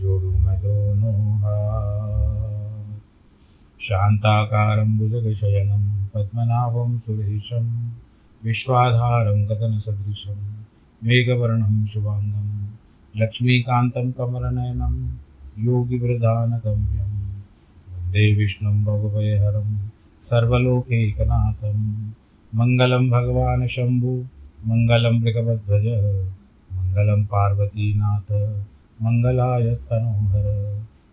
जोड़ू मैं दोनों हाथ शान्ताकारं भुजगशयनं पद्मनाभं सुरेशं विश्वाधारं गगनसदृशं मेघवर्णं शुभाङ्गं लक्ष्मीकान्तं कमलनयनं योगिवृधानगम्यं वंदे विष्णुं भवभयहरं सर्वलोकैकनाथं मङ्गलं भगवान् शम्भु, मङ्गलं मृगवध्वज मङ्गलं पार्वतीनाथ मङ्गलायस्तनोहर।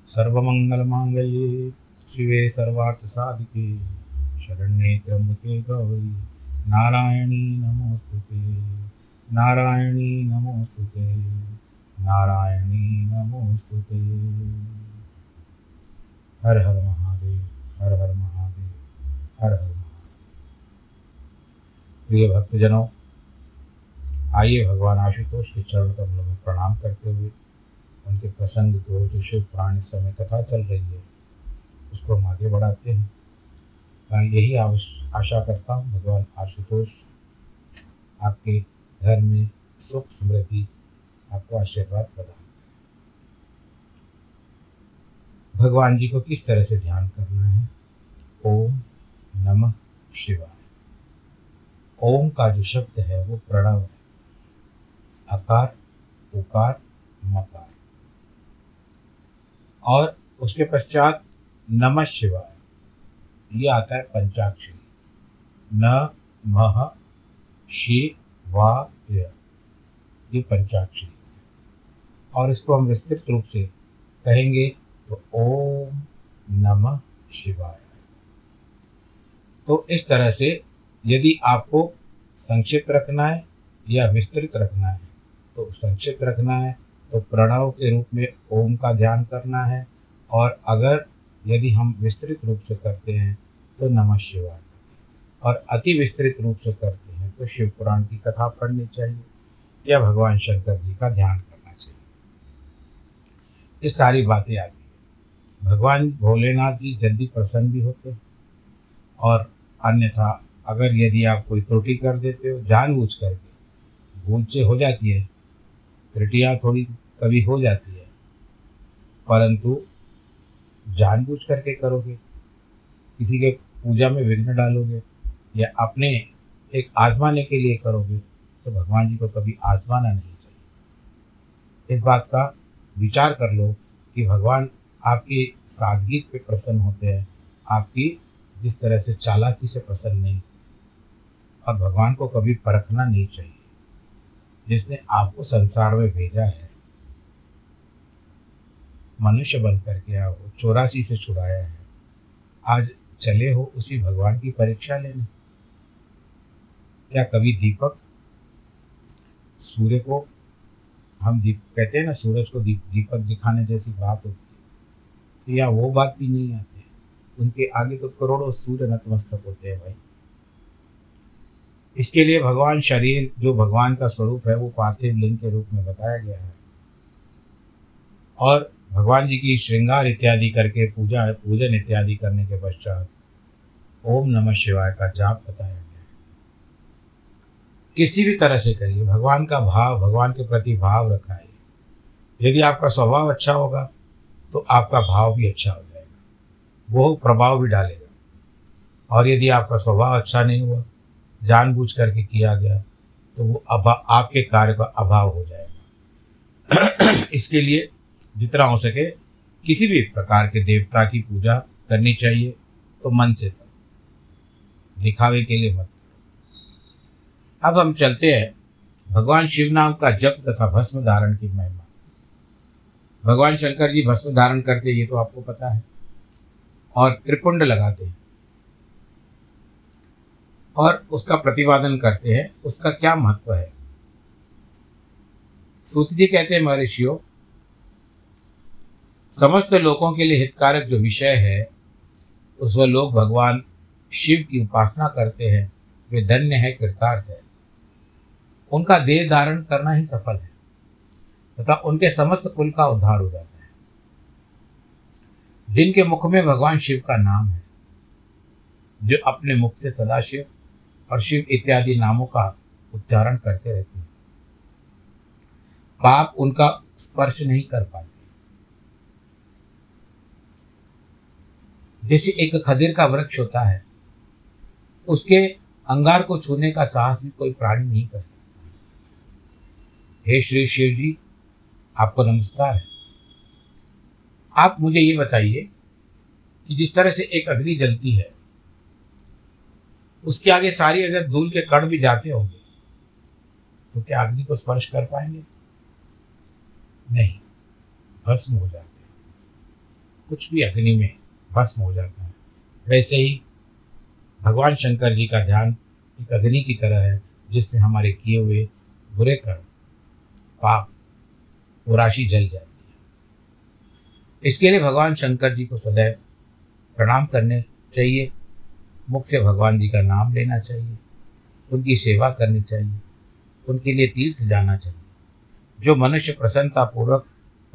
सर्वमङ्गलमाङ्गल्ये शिवे सर्वार्थसाधिके। शरण्ये त्र्यम्बके गौरी। नारायणी नमोऽस्तु ते। नारायणी नमोऽस्तु ते। नारायणी नमोऽस्तु ते। हर हर महादेव, हर हर महादेव, हर हर महादेव। प्रिय भक्तजनों, आइए भगवान आशुतोष के चरण कमलों में प्रणाम करते हुए उनके प्रसंग को, जो शिव पुराण इस समय कथा चल रही है, उसको हम आगे बढ़ाते हैं। मैं यही आशा करता हूँ, भगवान आशुतोष आपके घर में सुख समृद्धि आपको आशीर्वाद प्रदान करें। भगवान जी को किस तरह से ध्यान करना है? ओम नमः शिवाय। ओम का जो शब्द है, वो प्रणव है। अकार, उकार, मकार। और उसके पश्चात नमः शिवाय। ये आता है पंचाक्षरी। न मह शि वा ये। पंचाक्षरी। और इसको हम विस्तृत रूप से कहेंगे तो ओम नमः शिवाय। तो इस तरह से यदि आपको संक्षिप्त रखना है या विस्तृत रखना है तो संक्षिप्त रखना है। तो प्रणव के रूप में ओम का ध्यान करना है। और अगर यदि हम विस्तृत रूप से करते हैं तो नमः शिवाय करते और अति विस्तृत रूप से करते हैं तो शिव पुराण की कथा पढ़नी चाहिए या भगवान शंकर जी का ध्यान करना चाहिए। ये सारी बातें आती है। भगवान भोलेनाथ जी जल्दी प्रसन्न भी होते हैं। और अन्यथा अगर यदि आप कोई त्रुटि कर देते हो, जानबूझ करके भूल से हो जाती है। त्रुटियाँ थोड़ी कभी हो जाती है। परंतु जानबूझ करके करोगे, किसी के पूजा में विघ्न डालोगे या अपने एक आजमाने के लिए करोगे तो भगवान जी को कभी आजमाना नहीं चाहिए। इस बात का विचार कर लो कि भगवान आपकी सादगी पे प्रसन्न होते हैं, आपकी जिस तरह से चालाकी से प्रसन्न नहीं, और भगवान को कभी परखना नहीं चाहिए। जिसने आपको संसार में भेजा है मनुष्य बन करके आओ, चौरासी से छुड़ाया है। आज चले हो उसी भगवान की परीक्षा लेने। क्या कभी दीपक? सूर्य को हम दीप, कहते हैं ना, सूरज को दीप, दीपक दिखाने जैसी बात होती है। तो या वो बात भी नहीं आती है। उनके आगे तो करोड़ों सूर्य नतमस्तक होते हैं भाई। इसके लिए भगवान शरीर, जो भगवान का स्वरूप है, वो पार्थिव लिंग के रूप में बताया गया है। और भगवान जी की श्रृंगार इत्यादि करके पूजा, पूजन इत्यादि करने के पश्चात ओम नमः शिवाय का जाप बताया गया। है किसी भी तरह से करिए, भगवान का भाव, भगवान के प्रति भाव रखाइए। यदि आपका स्वभाव अच्छा होगा तो आपका भाव भी अच्छा हो जाएगा। वो प्रभाव भी डालेगा। और यदि आपका स्वभाव अच्छा नहीं हुआ जानबूझ करके किया गया तो वो अभा, आपके कार्य का अभाव हो जाएगा। इसके लिए जितना हो सके किसी भी प्रकार के देवता की पूजा करनी चाहिए तो मन से करो। दिखावे के लिए मत करो। अब हम चलते हैं भगवान शिव नाम का जप तथा भस्म धारण की महिमा। भगवान शंकर जी भस्म धारण करते ये तो आपको पता है, और त्रिपुंड लगाते हैं, और उसका प्रतिपादन करते हैं। उसका क्या महत्व है? सूत जी कहते हैं, महर्षियों समस्त लोगों के लिए हितकारक जो विषय है, उस वो लोग भगवान शिव की उपासना करते हैं, वे धन्य है, कृतार्थ है। उनका देह धारण करना ही सफल है, तथा उनके समस्त कुल का उद्धार हो जाता है। जिनके मुख में भगवान शिव का नाम है, जो अपने मुख से सदाशिव और शिव इत्यादि नामों का उच्चारण करते रहते हैं। पाप उनका स्पर्श नहीं कर पाते। जैसे एक खदीर का वृक्ष होता है, उसके अंगार को छूने का साहस भी कोई प्राणी नहीं कर सकता। हे श्री शिव जी, आपको नमस्कार है। आप मुझे ये बताइए कि जिस तरह से एक अग्नि जलती है, उसके आगे सारी अगर धूल के कण भी जाते होंगे तो क्या अग्नि को स्पर्श कर पाएँगे? नहीं, भस्म हो जाते कुछ भी अग्नि में भस्म हो जाता है। वैसे ही भगवान शंकर जी का ध्यान एक अग्नि की तरह है, जिसमें हमारे किए हुए बुरे कर्म, पाप वो राशि जल जाती है। इसके लिए भगवान शंकर जी को सदैव प्रणाम करने चाहिए। मुख से भगवान जी का नाम लेना चाहिए। उनकी सेवा करनी चाहिए। उनके लिए तीर्थ जाना चाहिए। जो मनुष्य प्रसन्नतापूर्वक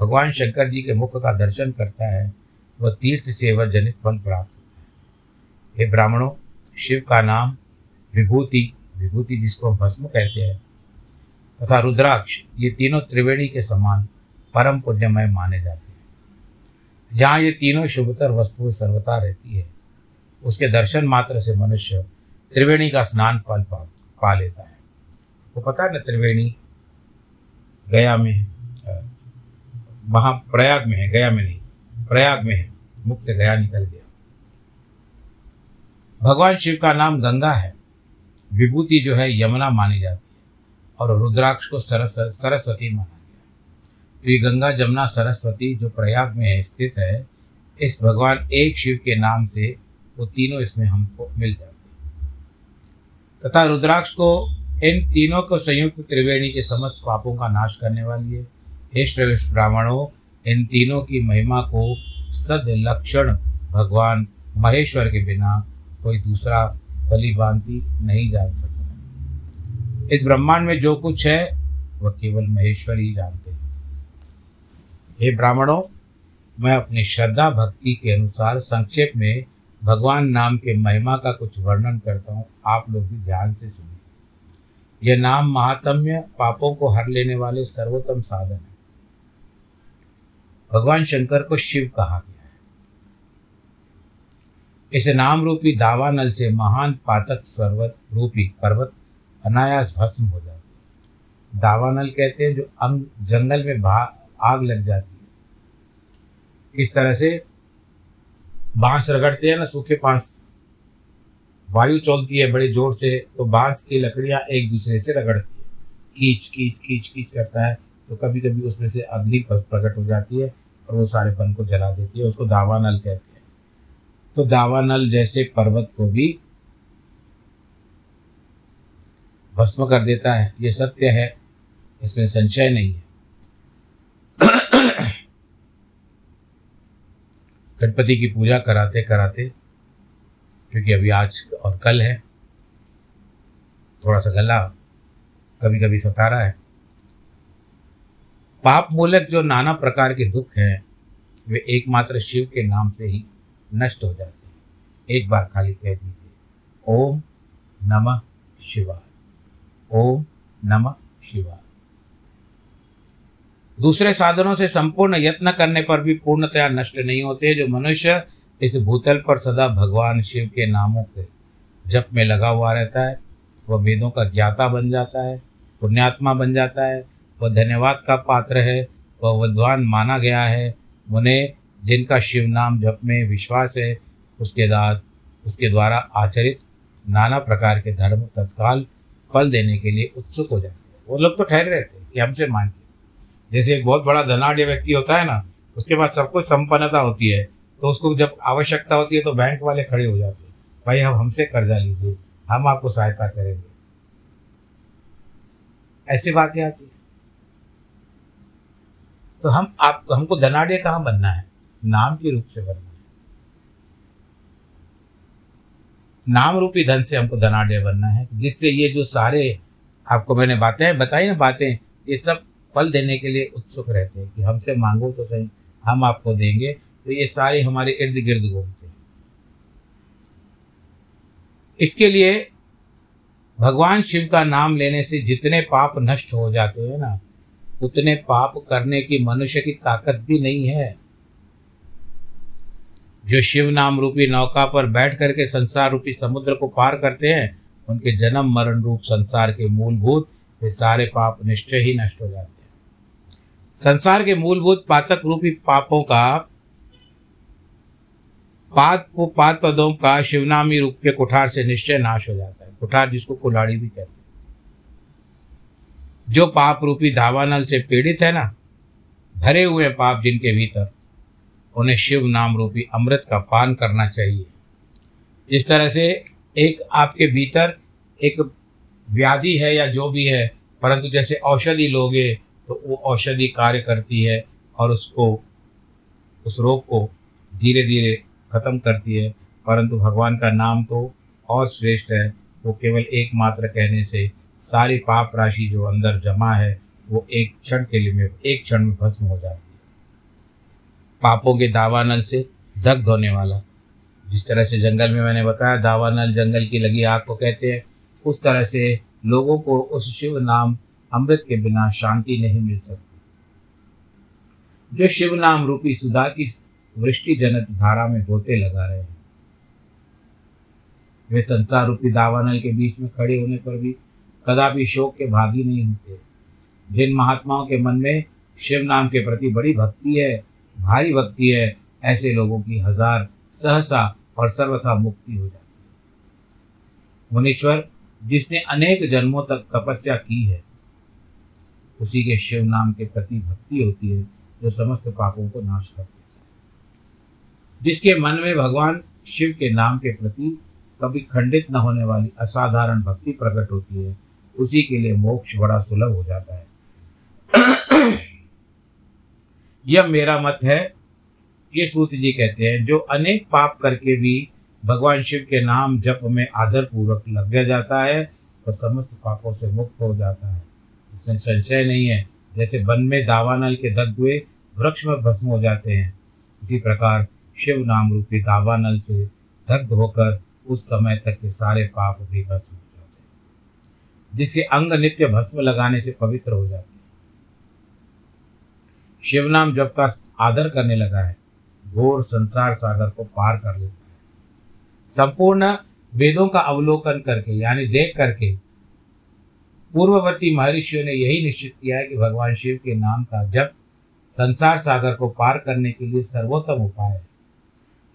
भगवान शंकर जी के मुख का दर्शन करता है वह तीर्थ सेवा जनित फल प्राप्त होता है। हे ब्राह्मणों, शिव का नाम विभूति विभूति जिसको हम भस्म कहते हैं, तथा रुद्राक्ष, ये तीनों त्रिवेणी के समान परम पुण्यमय माने जाते हैं। जहाँ ये तीनों शुभतर वस्तुएँ सर्वता रहती है। उसके दर्शन मात्र से मनुष्य त्रिवेणी का स्नान फल पा पा लेता है। वो पता है ना त्रिवेणी गया में वहाँ प्रयाग में है, गया में नहीं प्रयाग में है, मुख से गया निकल गया। भगवान शिव का नाम गंगा है। विभूति जो है, यमुना मानी जाती है और रुद्राक्ष को सरस, सरस्वती माना गया तो ये गंगा जमुना सरस्वती जो प्रयाग में है, स्थित है, इस भगवान एक शिव के नाम से वो तीनों इसमें हमको मिल जाते हैं। तथा रुद्राक्ष को इन तीनों को संयुक्त त्रिवेणी के समस्त पापों का नाश करने वाली है। हे श्रेष्ठ ब्राह्मणों इन तीनों की महिमा को सद लक्षण भगवान महेश्वर के बिना कोई दूसरा बलि भांति नहीं जान सकता। इस ब्रह्मांड में जो कुछ है, वह केवल महेश्वर ही जानते हैं। हे ब्राह्मणों, मैं अपनी श्रद्धा भक्ति के अनुसार संक्षेप में भगवान नाम के महिमा का कुछ वर्णन करता हूँ। आप लोग भी ध्यान से सुनिए। यह नाम महात्म्य पापों को हर लेने वाले सर्वोत्तम साधन है। भगवान शंकर को शिव कहा गया है। इस नाम रूपी दावानल से महान पातक सर्वत रूपी पर्वत अनायास भस्म हो जाती है। दावानल कहते हैं जो अंग जंगल में आग लग जाती है। इस तरह से बाँस रगड़ते हैं ना, सूखे बाँस। वायु चलती है बड़े ज़ोर से तो बाँस की लकड़ियाँ एक दूसरे से रगड़ती है। कीच कीच कीच कीच करता है। तो कभी कभी उसमें से अग्नि प्रकट हो जाती है और वो सारे पन को जला देती है, उसको दावानल कहते हैं। तो दावानल जैसे पर्वत को भी भस्म कर देता है, ये सत्य है, इसमें संशय नहीं है। गणपति की पूजा कराते कराते, क्योंकि अभी आज और कल है, थोड़ा सा गला कभी कभी सता रहा है पाप मूलक जो नाना प्रकार के दुख हैं, वे एकमात्र शिव के नाम से ही नष्ट हो जाते हैं। एक बार खाली कह दीजिए, ओम नमः शिवाय। ओम नमः शिवाय। दूसरे साधनों से संपूर्ण यत्न करने पर भी पूर्णतया नष्ट नहीं होते, जो मनुष्य इस भूतल पर सदा भगवान शिव के नामों के जप में लगा हुआ रहता है। वह वेदों का ज्ञाता बन जाता है, पुण्यात्मा बन जाता है वह धन्यवाद का पात्र है, वह विद्वान माना गया है। उन्हें, जिनका शिव नाम जप में विश्वास है, उसके दाद उसके द्वारा आचरित नाना प्रकार के धर्म तत्काल फल देने के लिए उत्सुक हो जाते हैं। वो लोग तो ठहरे रहते हैं कि हमसे मांगिए जैसे एक बहुत बड़ा धनाढ़ व्यक्ति होता है ना, उसके पास सब कुछ संपन्नता होती है तो उसको जब आवश्यकता होती है तो बैंक वाले खड़े हो जाते हैं। भाई, अब हमसे कर्जा लीजिए, हम आपको सहायता करेंगे। ऐसी बातें आती तो हम आप, हमको धनाढ़ कहाँ बनना है? नाम के रूप से बनना है। नाम रूपी धन से हमको धनाढ़ बनना है, जिससे ये जो सारे, आपको मैंने बातें बताई ना बातें, ये सब फल देने के लिए उत्सुक रहते हैं कि हमसे मांगो तो सही, हम आपको देंगे तो ये सारे हमारे इर्द गिर्द घूमते हैं। इसके लिए भगवान शिव का नाम लेने से जितने पाप नष्ट हो जाते हैं ना उतने पाप करने की मनुष्य की ताकत भी नहीं है। जो शिव नाम रूपी नौका पर बैठ करके संसार रूपी समुद्र को पार करते हैं, उनके जन्म मरण रूप संसार के मूलभूत, वे सारे पाप निश्चय ही नष्ट हो जाते हैं। संसार के मूलभूत पातक रूपी पापों का को पाद पदों का शिवनामी रूप के कुठार से निश्चय नाश हो जाता है। कुठार जिसको कुलाड़ी भी कहते हैं। जो पाप रूपी धावानल से पीड़ित है ना, भरे हुए पाप जिनके भीतर, उन्हें शिव नाम रूपी अमृत का पान करना चाहिए। इस तरह से एक आपके भीतर एक व्याधि है या जो भी है, परंतु जैसे औषधि लोगे तो वो औषधि कार्य करती है और उसको, उस रोग को धीरे धीरे खत्म करती है। परंतु भगवान का नाम तो और श्रेष्ठ है, वो केवल एकमात्र कहने से सारी पाप राशि जो अंदर जमा है, वो एक क्षण के लिए में एक क्षण में भस्म हो जाती है। पापों के दावानल से दग्ध होने वाला। जिस तरह से जंगल में मैंने बताया दावानल जंगल की लगी आग को कहते हैं, उस तरह से लोगों को उस शिव नाम अमृत के बिना शांति नहीं मिल सकती। जो शिव नाम रूपी सुधा की वृष्टि जनक धारा में गोते लगा रहे हैं, वे संसार रूपी दावानल के बीच में खड़े होने पर भी कदापि शोक के भागी नहीं होते। जिन महात्माओं के मन में शिव नाम के प्रति बड़ी भक्ति है, भारी भक्ति है, ऐसे लोगों की हज़ार सहसा और सर्वथा मुक्ति हो जाती है। मुनीश्वर, जिसने अनेक जन्मों तक तपस्या की है, उसी के शिव नाम के प्रति भक्ति होती है, जो समस्त पापों को नाश कर देता है। जिसके मन में भगवान शिव के नाम के प्रति कभी खंडित न होने वाली असाधारण भक्ति प्रकट होती है उसी के लिए मोक्ष बड़ा सुलभ हो जाता है। यह मेरा मत है, ये सूत जी कहते हैं, जो अनेक पाप करके भी भगवान शिव के नाम जप में आदर पूर्वक लग जाता है तो समस्त पापों से मुक्त हो जाता है। इसमें संशय नहीं है, जैसे वन में दावानल के दग्ध हुए वृक्ष में भस्म हो जाते हैं, इसी प्रकार शिव नाम रूपी दावानल से दग्ध होकर उस समय तक के सारे पाप भी भस्म जिसके अंग नित्य भस्म लगाने से पवित्र हो जाते हैं। शिव नाम जब का आदर करने लगा है, घोर संसार सागर को पार कर लेता है। संपूर्ण वेदों का अवलोकन करके, यानी देख करके, पूर्ववर्ती महर्षियों ने यही निश्चित किया है कि भगवान शिव के नाम का जब संसार सागर को पार करने के लिए सर्वोत्तम उपाय है।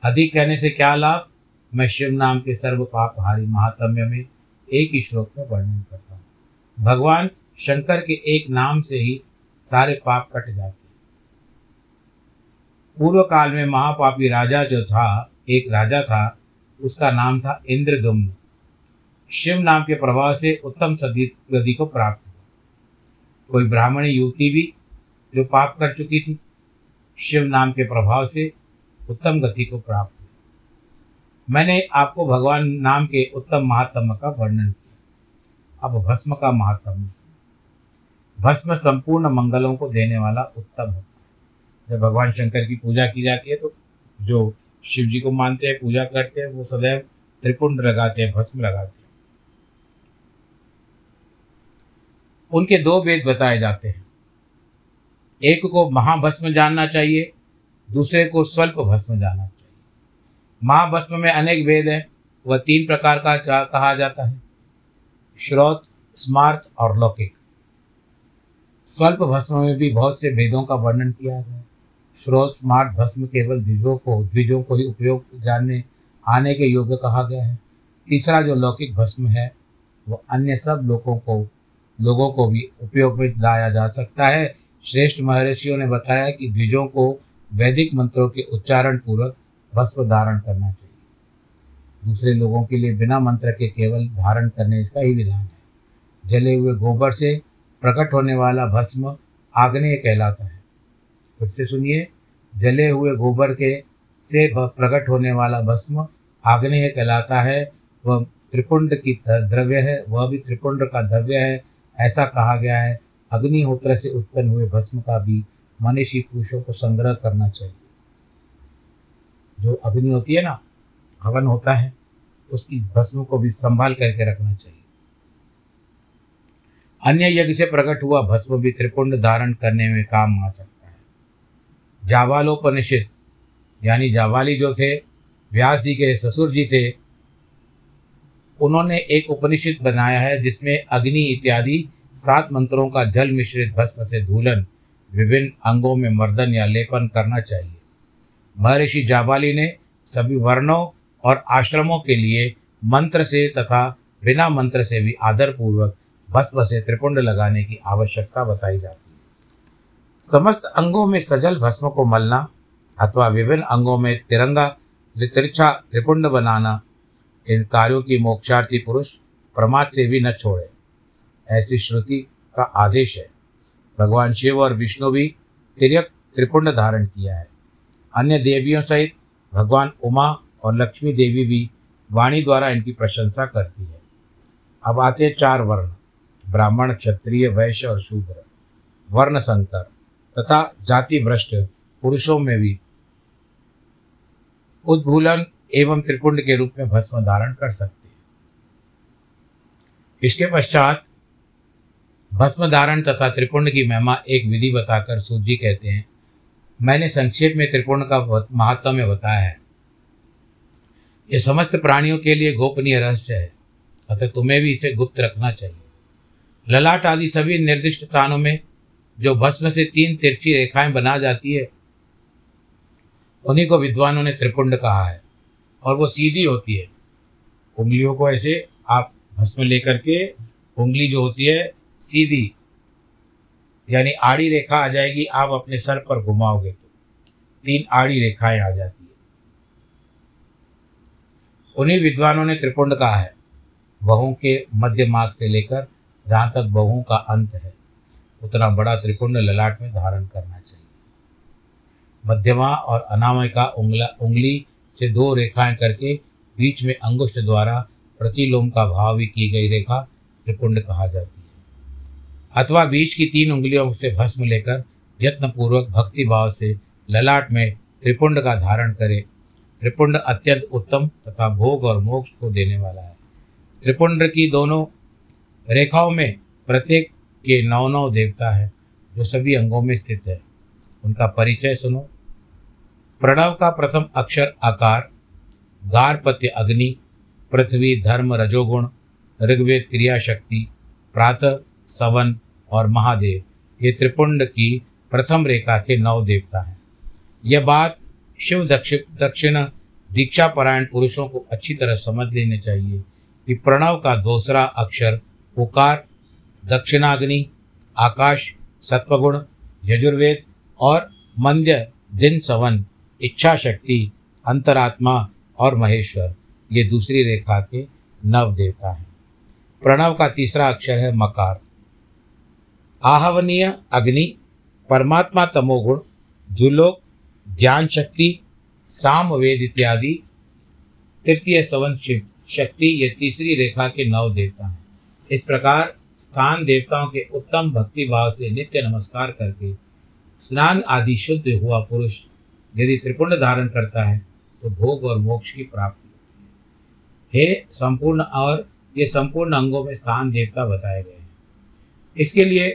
अधिक कहने से क्या लाभ? मैं शिव नाम के सर्व पापहारी महात्म्य में एक ही श्लोक में वर्णन करता भगवान शंकर के एक नाम से ही सारे पाप कट जाते हैं। पूर्व काल में महापापी राजा जो था, एक राजा था, उसका नाम था इंद्रदुम्न। शिव नाम के प्रभाव से उत्तम सदी गति को प्राप्त हुआ। कोई ब्राह्मणी युवती भी जो पाप कर चुकी थी, शिव नाम के प्रभाव से उत्तम गति को प्राप्त हुआ मैंने आपको भगवान नाम के उत्तम महात्म का वर्णन किया। अब भस्म का महात्म भस्म संपूर्ण मंगलों को देने वाला उत्तम होता है। जब भगवान शंकर की पूजा की जाती है तो जो शिव जी को मानते हैं, पूजा करते हैं, वो सदैव त्रिपुंड लगाते हैं, भस्म लगाते हैं। उनके दो वेद बताए जाते हैं। एक को महाभस्म जानना चाहिए, दूसरे को स्वल्प भस्म जानना चाहिए। महाभस्म में अनेक वेद हैं, वह तीन प्रकार का कहा जाता है? श्रोत स्मार्थ और लौकिक। स्वल्प भस्म में भी बहुत से वेदों का वर्णन किया गया। श्रोत स्मार्ट भस्म केवल द्विजों को द्विजों को ही उपयोग जानने, आने के योग्य कहा गया है। तीसरा जो लौकिक भस्म है, वो अन्य सब लोगों को लोगों को भी उपयोग में लाया जा सकता है। श्रेष्ठ महर्षियों ने बताया कि द्विजों को वैदिक मंत्रों के उच्चारण पूर्वक भस्म धारण करना चाहिए। दूसरे लोगों के लिए बिना मंत्र के केवल धारण करने का ही विधान है। जले हुए गोबर से प्रकट होने वाला भस्म आग्नेय कहलाता है। फिर से सुनिए, जले हुए गोबर के से प्रकट होने वाला भस्म आग्नेय कहलाता है। वह त्रिपुंड की द्रव्य है, वह भी त्रिपुंड का द्रव्य है, ऐसा कहा गया है। अग्निहोत्र से उत्पन्न हुए भस्म का भी मनुष्य पुरुषों को संग्रह करना चाहिए। जो अग्नि होती है ना हवन होता है, उसकी भस्म को भी संभाल करके रखना चाहिए। अन्य यज्ञ से प्रकट हुआ भस्म भी त्रिपुंड धारण करने में काम आ सकता है। जावालोपनिषद, यानी जावाली जो थे, व्यास जी के ससुर जी थे, उन्होंने एक उपनिषद बनाया है जिसमें अग्नि इत्यादि सात मंत्रों का जल मिश्रित भस्म से धूलन, विभिन्न अंगों में मर्दन या लेपन करना चाहिए। महर्षि जाबाली ने सभी वर्णों और आश्रमों के लिए मंत्र से तथा बिना मंत्र से भी आदरपूर्वक भस्म से त्रिपुंड लगाने की आवश्यकता बताई जाती है। समस्त अंगों में सजल भस्म को मलना अथवा विभिन्न अंगों में तिरंगा त्रिछा त्रिपुंड बनाना, इन कार्यों की मोक्षार्थी पुरुष प्रमाद से भी न छोड़े। ऐसी श्रुति का आदेश है। भगवान शिव और विष्णु भी तिरक त्रिपुंड धारण किया है। अन्य देवियों सहित भगवान उमा और लक्ष्मी देवी भी वाणी द्वारा इनकी प्रशंसा करती है। अब आते चार वर्ण, ब्राह्मण, क्षत्रिय, वैश्य और शूद्र। वर्ण संकर तथा जाति भ्रष्ट पुरुषों में भी उद्भूलन एवं त्रिपुंड के रूप में भस्म धारण कर सकते हैं। इसके पश्चात भस्म धारण तथा त्रिपुंड की महिमा एक विधि बताकर सूजी कहते हैं, मैंने संक्षेप में त्रिपुंड का महात्म्य बताया है। यह समस्त प्राणियों के लिए गोपनीय रहस्य है। अतः तुम्हें भी इसे गुप्त रखना चाहिए। ललाट आदि सभी निर्दिष्ट स्थानों में जो भस्म से तीन तिरछी रेखाएँ बना जाती है, उन्हीं को विद्वानों ने त्रिपुंड कहा है और वो सीधी होती है। उंगलियों को ऐसे आप भस्म लेकर के उंगली जो होती है, सीधी, यानी आड़ी रेखा आ जाएगी, आप अपने सर पर घुमाओगे तो। तीन आड़ी रेखाएँ आ जाती उन्हीं विद्वानों ने त्रिपुंड कहा है। बहु के मध्य मार्ग से लेकर जहाँ तक बहु का अंत है, उतना बड़ा त्रिपुंड ललाट में धारण करना चाहिए। मध्यमा और अनामिका उंगला, उंगली से दो रेखाएँ करके बीच में अंगुष्ठ द्वारा प्रतिलोम का भाव भी की गई रेखा त्रिपुंड कहा जाती है। अथवा बीच की तीन उंगलियों से भस्म लेकर यत्नपूर्वक भक्ति भाव से ललाट में त्रिपुंड का धारण करे त्रिपुंड अत्यंत उत्तम तथा भोग और मोक्ष को देने वाला है। त्रिपुंड की दोनों रेखाओं में प्रत्येक के नौ नौ देवता है, जो सभी अंगों में स्थित है। उनका परिचय सुनो। प्रणव का प्रथम अक्षर आकार, गारपत्य अग्नि, पृथ्वी, धर्म, रजोगुण, ऋग्वेद क्रिया शक्ति प्रातः, सवन और महादेव। ये त्रिपुंड की प्रथम रेखा के नौ देवता हैं। यह बात शिव दक्षि, दक्षिण दीक्षा परायण पुरुषों को अच्छी तरह समझ लेने चाहिए कि प्रणव का दूसरा अक्षर उकार, दक्षिणाग्नि, आकाश, सत्वगुण, यजुर्वेद और मंद्य, दिन सवन इच्छा शक्ति अंतरात्मा और महेश्वर। ये दूसरी रेखा के नव देवता हैं। प्रणव का तीसरा अक्षर है मकार। आहवनीय अग्नि, परमात्मा तमोगुण जुलोक ज्ञान शक्ति सामवेद इत्यादि, तृतीय सवन शक्ति ये तीसरी रेखा के नव देवता हैं। इस प्रकार स्थान देवताओं के उत्तम भक्ति भाव से नित्य नमस्कार करके स्नान आदि शुद्ध हुआ पुरुष यदि त्रिपुंड धारण करता है तो भोग और मोक्ष की प्राप्ति होती है। हे संपूर्ण और ये संपूर्ण अंगों में स्थान देवता बताए गए हैं। इसके लिए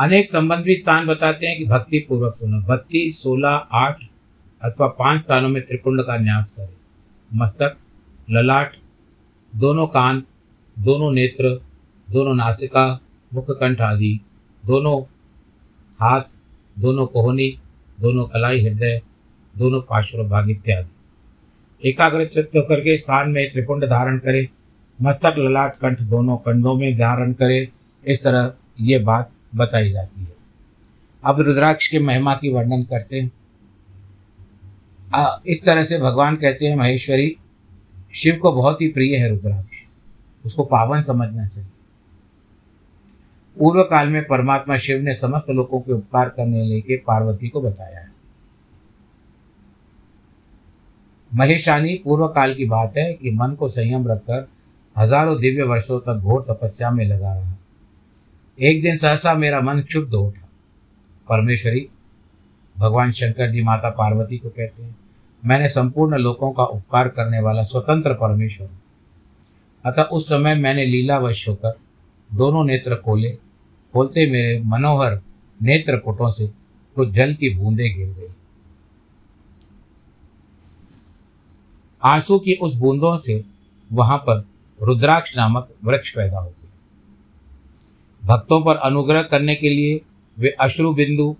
अनेक संबंधी स्थान बताते हैं कि भक्ति पूर्वक सुनो। बत्तीस सोलह आठ अथवा पाँच स्थानों में त्रिपुंड का न्यास करें। मस्तक, ललाट, दोनों कान, दोनों नेत्र, दोनों नासिका मुख कंठ आदि, दोनों हाथ, दोनों कोहनी, दोनों कलाई हृदय, दोनों पार्श्व भाग इत्यादि एकाग्र चित्त करके स्थान में त्रिपुंड धारण करे। मस्तक, ललाट, कंठ दोनों कंधों में धारण करे। इस तरह ये बात बताई जाती है। अब रुद्राक्ष के महिमा की वर्णन करते हैं। आ, इस तरह से भगवान कहते हैं महेश्वरी शिव को बहुत ही प्रिय है रुद्राक्ष। उसको पावन समझना चाहिए। पूर्व काल में परमात्मा शिव ने समस्त लोगों के उपकार करने लेके पार्वती को बताया है। महेशानी पूर्व काल की बात है कि मन को संयम रखकर हज़ारों दिव्य वर्षों तक घोर तपस्या में लगा रहा। एक दिन सहसा मेरा मन क्षुब्ध उठा। परमेश्वरी, भगवान शंकर जी माता पार्वती को कहते हैं, मैंने संपूर्ण लोगों का उपकार करने वाला स्वतंत्र परमेश्वर अतः उस समय मैंने लीलावश होकर दोनों नेत्र खोले, खोलते मेरे मनोहर नेत्र पुटों से कुछ तो जल की बूंदे गिर गई। आँसू की उस बूंदों से वहाँ पर रुद्राक्ष नामक वृक्ष पैदा हो भक्तों पर अनुग्रह करने के लिए वे अश्रु बिंदु,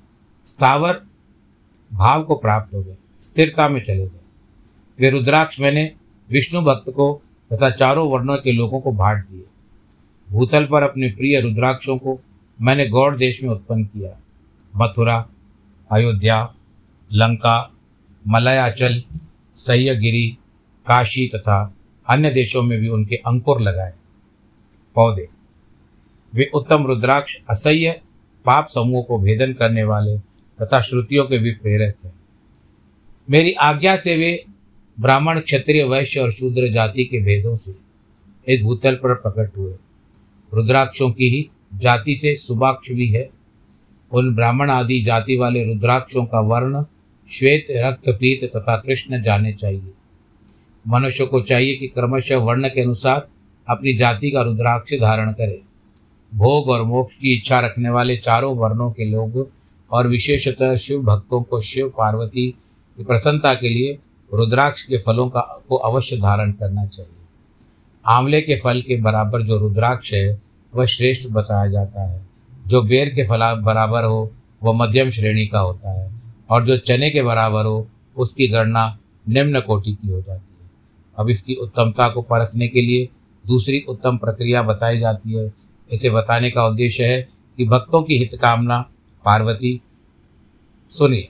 स्थावर, भाव को प्राप्त हो गए, स्थिरता में चले गए। वे रुद्राक्ष मैंने विष्णु भक्त को तथा चारों वर्णों के लोगों को बांट दिए। भूतल पर अपने प्रिय रुद्राक्षों को मैंने गौड़ देश में उत्पन्न किया। मथुरा, अयोध्या, लंका, मलयाचल, सह्यगिरी, काशी तथा अन्य देशों में भी उनके अंकुर लगाए। पौधे वे उत्तम रुद्राक्ष, असह्य पाप समूह को भेदन करने वाले तथा श्रुतियों के भी प्रेरक हैं। मेरी आज्ञा से वे ब्राह्मण, क्षत्रिय, वैश्य और शूद्र जाति के भेदों से इस भूतल पर प्रकट हुए। रुद्राक्षों की ही जाति से सुबाक्ष भी है। उन ब्राह्मण आदि जाति वाले रुद्राक्षों का वर्ण, श्वेत रक्त पीत तथा कृष्ण जाने चाहिए। मनुष्य को चाहिए कि क्रमशः वर्ण के अनुसार अपनी जाति का रुद्राक्ष धारण करे। भोग और मोक्ष की इच्छा रखने वाले चारों वर्णों के लोग और विशेषतः शिव भक्तों को शिव पार्वती की प्रसन्नता के लिए रुद्राक्ष के फलों का, को अवश्य धारण करना चाहिए। आंवले के फल के बराबर जो रुद्राक्ष है, वह श्रेष्ठ बताया जाता है। जो बेर के फला, बराबर हो, वह मध्यम श्रेणी का होता है। और जो चने के बराबर हो, उसकी गणना निम्न कोटि की हो जाती है। अब इसकी उत्तमता को परखने के लिए दूसरी उत्तम प्रक्रिया बताई जाती है इसे बताने का उद्देश्य है कि भक्तों की हितकामना, पार्वती, सुनिए।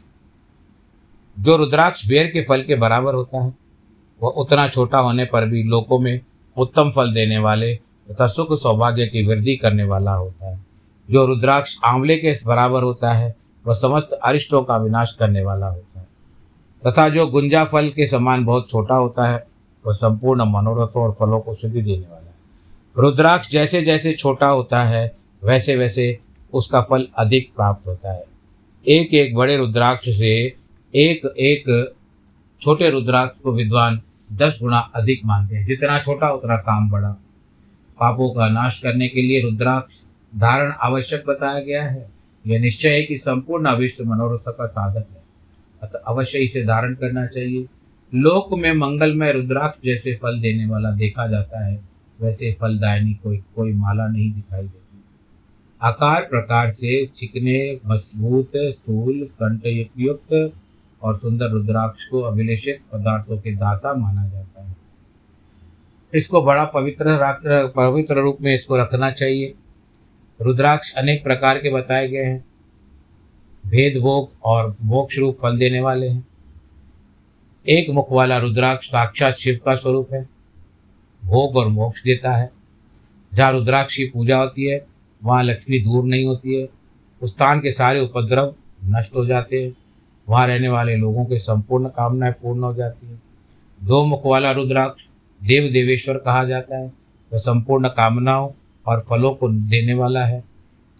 जो रुद्राक्ष बेर के फल के बराबर होता है, वह उतना छोटा होने पर भी लोगों में उत्तम फल देने वाले तथा सुख सौभाग्य की वृद्धि करने वाला होता है। जो रुद्राक्ष आंवले के बराबर होता है, वह समस्त अरिष्टों का विनाश करने वाला होता है। तथा जो गुंजा फल के समान बहुत छोटा होता है, वह संपूर्ण मनोरथों और फलों को सिद्धि देने वाला रुद्राक्ष जैसे जैसे छोटा होता है, वैसे वैसे उसका फल अधिक प्राप्त होता है। एक एक बड़े रुद्राक्ष से एक एक छोटे रुद्राक्ष को विद्वान दस गुना अधिक मानते हैं। जितना छोटा, उतना काम बड़ा। पापों का नाश करने के लिए रुद्राक्ष धारण आवश्यक बताया गया है। यह निश्चय है कि संपूर्ण अविष्ट मनोरथ का साधक है। अतः अवश्य इसे धारण करना चाहिए। लोक में मंगलमय रुद्राक्ष जैसे फल देने वाला देखा जाता है। वैसे फलदायनी कोई कोई माला नहीं दिखाई देती। आकार प्रकार से चिकने, मज़बूत, स्थूल कंटयुक्त और सुंदर रुद्राक्ष को अभिलेषित पदार्थों के दाता माना जाता है। इसको बड़ा पवित्र पवित्र रूप में इसको रखना चाहिए। रुद्राक्ष अनेक प्रकार के बताए गए हैं। भेद भोग और मोक्ष रूप फल देने वाले हैं। एक मुख वाला रुद्राक्ष साक्षात शिव का स्वरूप है। भोग और मोक्ष देता है। जहाँ रुद्राक्ष की पूजा होती है, वहाँ लक्ष्मी दूर नहीं होती है। उस स्थान के सारे उपद्रव नष्ट हो जाते हैं। वहाँ रहने वाले लोगों के संपूर्ण कामनाएँ पूर्ण हो जाती हैं। दो मुख वाला रुद्राक्ष देव देवेश्वर कहा जाता है। वह संपूर्ण कामनाओं और फलों को देने वाला है।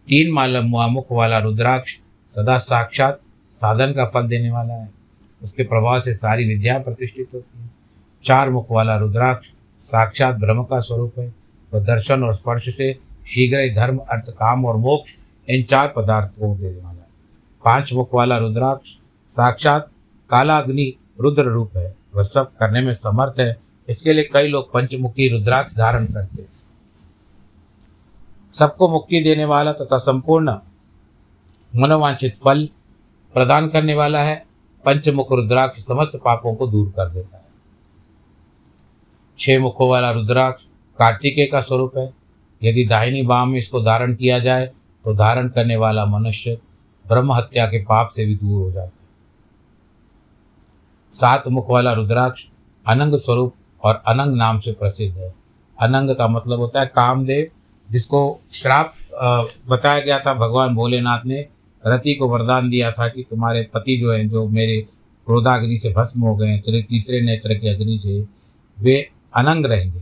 तीन माल मुख वाला रुद्राक्ष सदा साक्षात साधन का फल देने वाला है। उसके प्रभाव से सारी विद्याएँ प्रतिष्ठित होती हैं। चार मुख वाला रुद्राक्ष साक्षात ब्रह्म का स्वरूप है। वह दर्शन और स्पर्श से शीघ्र ही धर्म, अर्थ, काम और मोक्ष, इन चार पदार्थों को देने वाला है। पाँच मुख वाला रुद्राक्ष साक्षात कालाग्नि रुद्र रूप है। वह सब करने में समर्थ है। इसके लिए कई लोग पंचमुखी रुद्राक्ष धारण करते हैं। सबको मुक्ति देने वाला तथा संपूर्ण मनोवांछित फल प्रदान करने वाला है। पंचमुख रुद्राक्ष समस्त पापों को दूर कर देता है। छह मुखों वाला रुद्राक्ष कार्तिकेय का स्वरूप है। यदि दाहिनी बाम में इसको धारण किया जाए तो धारण करने वाला मनुष्य ब्रह्म हत्या के पाप से भी दूर हो जाता है। सात मुख वाला रुद्राक्ष अनंग स्वरूप और अनंग नाम से प्रसिद्ध है। अनंग का मतलब होता है कामदेव, जिसको श्राप बताया गया था भगवान भोलेनाथ ने, रति को वरदान दिया था कि तुम्हारे पति जो हैं, जो मेरे क्रोधाग्नि से भस्म हो गए हैं, तेरे तीसरे नेत्र की अग्नि से, वे अनंग रहेंगे।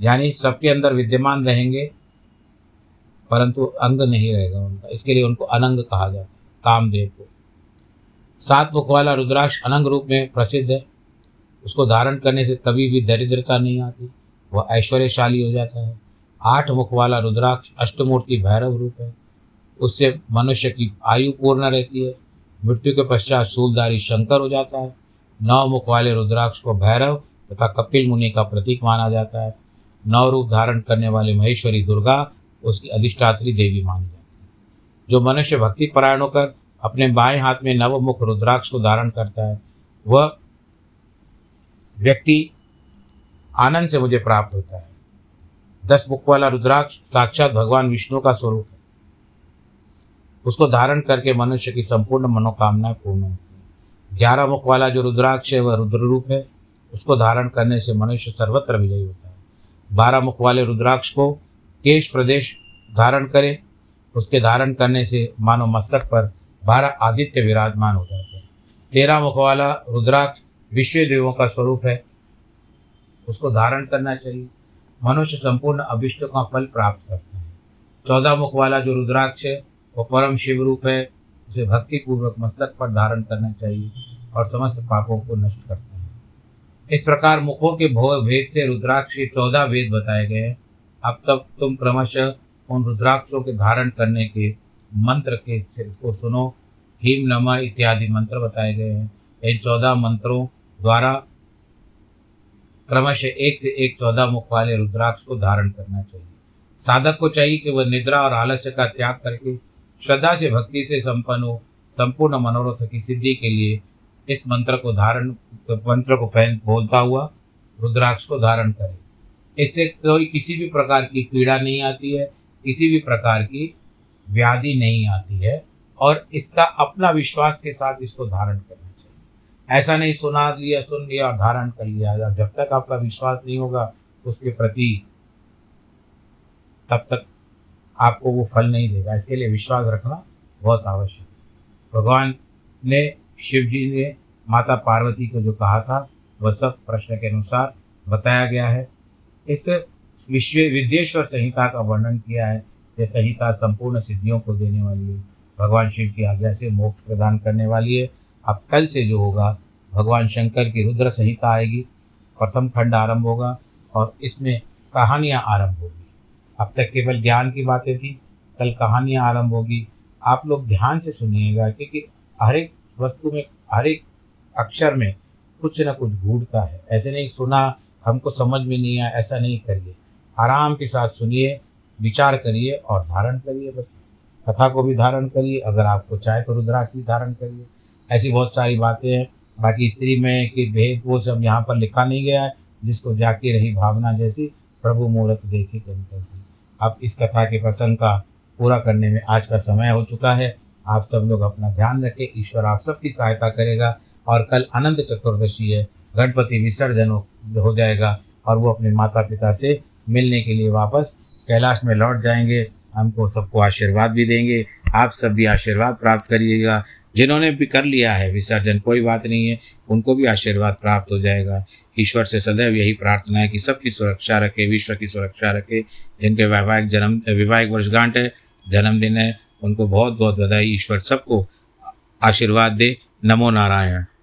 यानी सबके अंदर विद्यमान रहेंगे, परंतु अंग नहीं रहेगा उनका। इसके लिए उनको अनंग कहा जाता है, कामदेव को। सात मुख वाला रुद्राक्ष अनंग रूप में प्रसिद्ध है। उसको धारण करने से कभी भी दरिद्रता नहीं आती, वह ऐश्वर्यशाली हो जाता है। आठ मुख वाला रुद्राक्ष अष्टमूर्ति भैरव रूप है। उससे मनुष्य की आयु पूर्ण रहती है। मृत्यु के पश्चात शूलधारी शंकर हो जाता है। नौ मुख वाले रुद्राक्ष को भैरव तथा कपिल मुनि का प्रतीक माना जाता है। नौ रूप धारण करने वाली महेश्वरी दुर्गा उसकी अधिष्ठात्री देवी मानी जाती है। जो मनुष्य भक्ति परायण होकर अपने बाएँ हाथ में नवमुख रुद्राक्ष को धारण करता है, वह व्यक्ति आनंद से मुझे प्राप्त होता है। दस मुख वाला रुद्राक्ष साक्षात भगवान विष्णु का स्वरूप है। उसको धारण करके मनुष्य की संपूर्ण मनोकामनाएँ पूर्ण होती है। ग्यारह मुख वाला जो रुद्राक्ष है, वह रुद्र रूप है। उसको धारण करने से मनुष्य सर्वत्र विजयी होता है। बारह मुख वाले रुद्राक्ष को केश प्रदेश धारण करे, उसके धारण करने से मानो मस्तक पर बारह आदित्य विराजमान हो जाते हैं। तेरह मुख वाला रुद्राक्ष विश्व देवों का स्वरूप है। उसको धारण करना चाहिए। मनुष्य संपूर्ण अभिष्टों का फल प्राप्त करता है। चौदह मुख वाला जो रुद्राक्ष है, वो परम शिव रूप है। उसे भक्तिपूर्वक मस्तक पर धारण करना चाहिए और समस्त पापों को नष्ट करता है। इस प्रकार मुखों के भो भेद से रुद्राक्ष के चौदह वेद बताए गए हैं। अब तक तुम क्रमशः उन रुद्राक्षों के धारण करने के मंत्र के को सुनो। हिम नमा इत्यादि मंत्र बताए गए हैं। इन चौदह मंत्रों द्वारा क्रमशः एक से एक चौदह मुख वाले रुद्राक्ष को धारण करना चाहिए। साधक को चाहिए कि वह निद्रा और आलस्य का त्याग करके श्रद्धा से भक्ति से संपन्न हो, संपूर्ण मनोरथ की सिद्धि के लिए इस मंत्र को धारण, मंत्र को पहन, बोलता हुआ रुद्राक्ष को धारण करे। इससे कोई किसी भी प्रकार की पीड़ा नहीं आती है, किसी भी प्रकार की व्याधि नहीं आती है और इसका अपना विश्वास के साथ इसको धारण करना चाहिए। ऐसा नहीं सुना लिया, सुन लिया और धारण कर लिया। जब तक आपका विश्वास नहीं होगा, उसके प्रति तब तक आपको वो फल नहीं देगा। इसके लिए विश्वास रखना बहुत आवश्यक है। भगवान ने शिव जी ने माता पार्वती को जो कहा था, वह सब प्रश्न के अनुसार बताया गया है। इस विश्व विद्येश्वर संहिता का वर्णन किया है, यह संहिता संपूर्ण सिद्धियों को देने वाली है। भगवान शिव की आज्ञा से मोक्ष प्रदान करने वाली है। अब कल से जो होगा, भगवान शंकर की रुद्र संहिता आएगी, प्रथम खंड आरंभ होगा और इसमें कहानियाँ आरंभ होगी। अब तक केवल ज्ञान की बातें थी, कल कहानियाँ आरंभ होगी। आप लोग ध्यान से सुनिएगा, क्योंकि हर एक वस्तु में, हर एक अक्षर में कुछ ना कुछ गूढ़ता है। ऐसे नहीं, सुना, हमको समझ में नहीं आया, ऐसा नहीं करिए। आराम के साथ सुनिए, विचार करिए और धारण करिए बस। कथा को भी धारण करिए, अगर आपको चाहे तो रुद्राक्ष भी धारण करिए। ऐसी बहुत सारी बातें हैं। बाकी स्त्री में कि भेद, वो सब यहाँ पर लिखा नहीं गया है, जिसको जाके रही भावना जैसी प्रभु मुहूर्त देखे कहीं अब इस कथा के प्रसंग का पूरा करने में आज का समय हो चुका है। आप सब लोग अपना ध्यान रखें, ईश्वर आप सबकी सहायता करेगा और कल अनंत चतुर्दशी है, गणपति विसर्जन हो जाएगा और वो अपने माता पिता से मिलने के लिए वापस कैलाश में लौट जाएँगे। हमको सबको आशीर्वाद भी देंगे। आप सब भी आशीर्वाद प्राप्त करिएगा। जिन्होंने भी कर लिया है विसर्जन, कोई बात नहीं है, उनको भी आशीर्वाद प्राप्त हो जाएगा। ईश्वर से सदैव यही प्रार्थना है कि सबकी सुरक्षा रखे, विश्व की सुरक्षा रखे। जिनके वैवाहिक जन्म, विवाहिक वर्षगांठ है, जन्मदिन है उनको बहुत बहुत बधाई। ईश्वर सबको आशीर्वाद दे। नमो नारायण।